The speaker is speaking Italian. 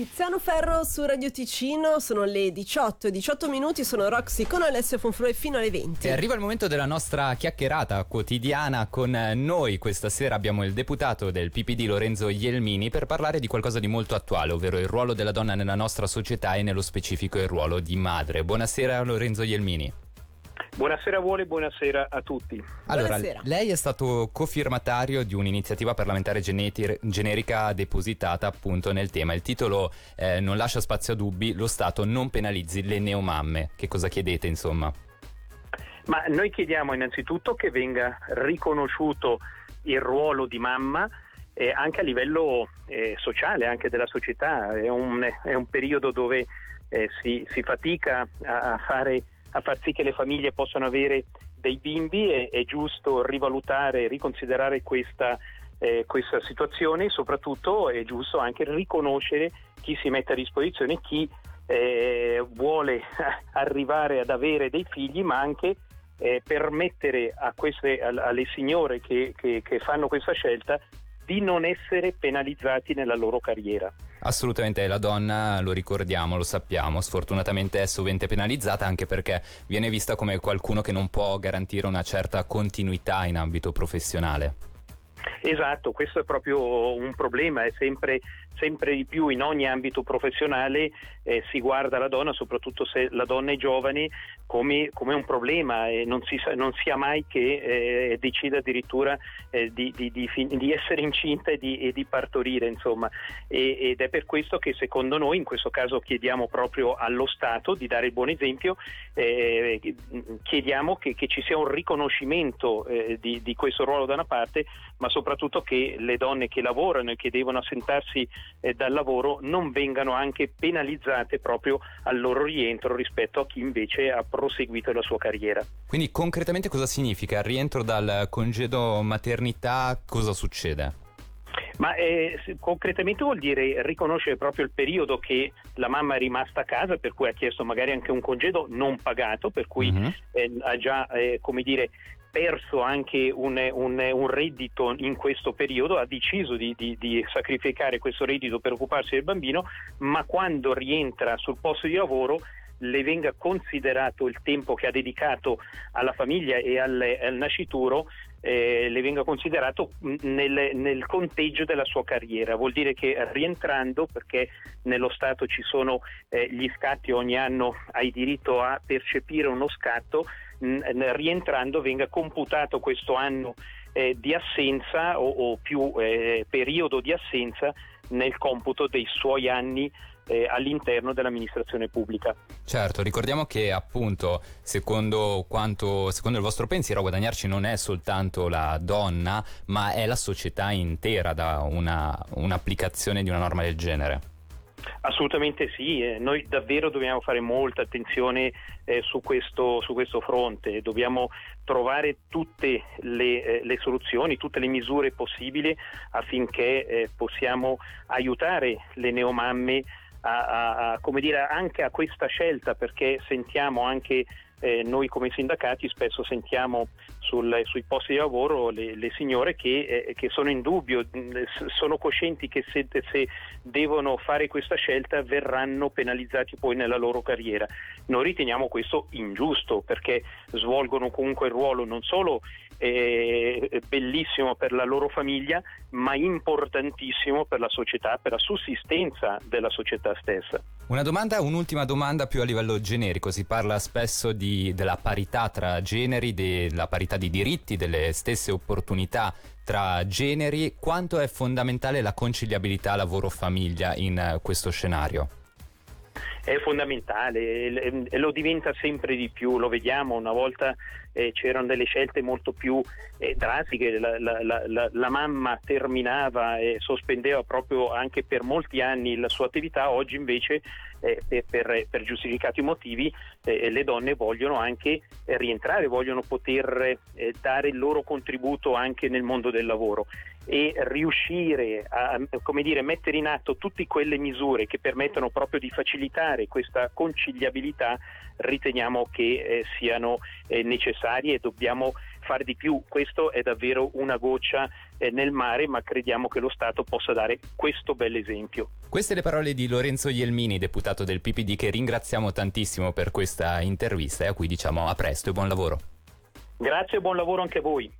Tiziano Ferro su Radio Ticino, sono le 18 e 18 minuti, sono Roxy con Alessio Fonfroi fino alle 20. E arriva il momento della nostra chiacchierata quotidiana con noi. Questa sera abbiamo il deputato del PPD Lorenzo Ielmini per parlare di qualcosa di molto attuale, ovvero il ruolo della donna nella nostra società e nello specifico il ruolo di madre. Buonasera Lorenzo Ielmini. Buonasera a voi e buonasera a tutti. Allora, Buonasera. lei è stato cofirmatario di un'iniziativa parlamentare geneti- generica depositata appunto nel tema. Il titolo eh, non lascia spazio a dubbi, lo Stato non penalizzi le neomamme. Che cosa chiedete insomma? Ma noi chiediamo innanzitutto che venga riconosciuto il ruolo di mamma eh, anche a livello eh, sociale, anche della società. È un, è un periodo dove eh, si, si fatica a, a fare a far sì che le famiglie possano avere dei bimbi, è, è giusto rivalutare, riconsiderare questa, eh, questa situazione e soprattutto è giusto anche riconoscere chi si mette a disposizione, chi eh, vuole arrivare ad avere dei figli, ma anche eh, permettere queste, alle signore che, che- che fanno questa scelta di non essere penalizzati nella loro carriera. Assolutamente la donna, lo ricordiamo, lo sappiamo, sfortunatamente è sovente penalizzata anche perché viene vista come qualcuno che non può garantire una certa continuità in ambito professionale. Esatto, questo è proprio un problema, è sempre, sempre di più in ogni ambito professionale eh, si guarda la donna, soprattutto se la donna è giovane, come, come un problema e non si, non sia mai che eh, decida addirittura eh, di, di- di di essere incinta e di, e partorire, insomma. E- ed è per questo che secondo noi, in questo caso chiediamo proprio allo Stato di dare il buon esempio, eh, chiediamo che, che ci sia un riconoscimento eh, di questo ruolo da una parte, ma soprattutto che le donne che lavorano e che devono assentarsi eh, dal lavoro non vengano anche penalizzate proprio al loro rientro rispetto a chi invece ha proseguito la sua carriera. Quindi concretamente cosa significa? Il rientro dal congedo maternità, cosa succede? Ma eh, concretamente vuol dire riconoscere proprio il periodo che la mamma è rimasta a casa, per cui ha chiesto magari anche un congedo non pagato, per cui Mhm. eh, ha già, eh, come dire, perso anche un, un- un reddito in questo periodo, ha deciso di, di- di sacrificare questo reddito per occuparsi del bambino, ma quando rientra sul posto di lavoro le venga considerato il tempo che ha dedicato alla famiglia e al, al nascituro eh, le venga considerato nel, nel conteggio della sua carriera. Vuol dire che rientrando, perché nello Stato ci sono eh, gli scatti, ogni anno hai diritto a percepire uno scatto, mh, rientrando venga computato questo anno eh, di assenza o, o più eh, periodo di assenza nel computo dei suoi anni eh, all'interno dell'amministrazione pubblica. Certo, ricordiamo che appunto, secondo, quanto, secondo il vostro pensiero, a guadagnarci non è soltanto la donna, ma è la società intera da una- un'applicazione di una norma del genere. Assolutamente sì, eh, noi davvero dobbiamo fare molta attenzione eh, su, questo, su questo fronte, dobbiamo trovare tutte le, eh, le soluzioni, tutte le misure possibili affinché eh, possiamo aiutare le neomamme a, a- a- come dire, anche a questa scelta perché sentiamo anche eh, noi come sindacati spesso sentiamo sul- sui posti di lavoro le, le signore che, eh, che sono in dubbio, s- sono coscienti che se, se devono fare questa scelta verranno penalizzati poi nella loro carriera. Noi riteniamo questo ingiusto perché svolgono comunque il ruolo non solo eh, bellissimo per la loro famiglia, ma importantissimo per la società, per la sussistenza della società stessa. Una domanda, un'ultima domanda più a livello generico. Si parla spesso di- della parità tra generi, della parità di diritti, delle stesse opportunità tra generi. Quanto è fondamentale la conciliabilità lavoro-famiglia in eh, questo scenario? È fondamentale e e lo diventa sempre di più, lo vediamo, una volta eh, c'erano delle scelte molto più eh, drastiche, la, la- la- la- mamma terminava e sospendeva proprio anche per molti anni la sua attività, oggi invece eh, per, per- giustificati motivi eh, le donne vogliono anche rientrare, vogliono poter eh, dare il loro contributo anche nel mondo del lavoro. E riuscire a dire, mettere in atto tutte quelle misure che permettono proprio di facilitare questa conciliabilità riteniamo che eh, siano eh, necessarie e dobbiamo fare di più. Questo è davvero una goccia eh, nel mare, ma crediamo che lo Stato possa dare questo bel esempio. Queste le parole di Lorenzo Ielmini, deputato del PPD, che ringraziamo tantissimo per questa intervista e a cui diciamo a presto e buon lavoro. Grazie e buon lavoro anche a voi.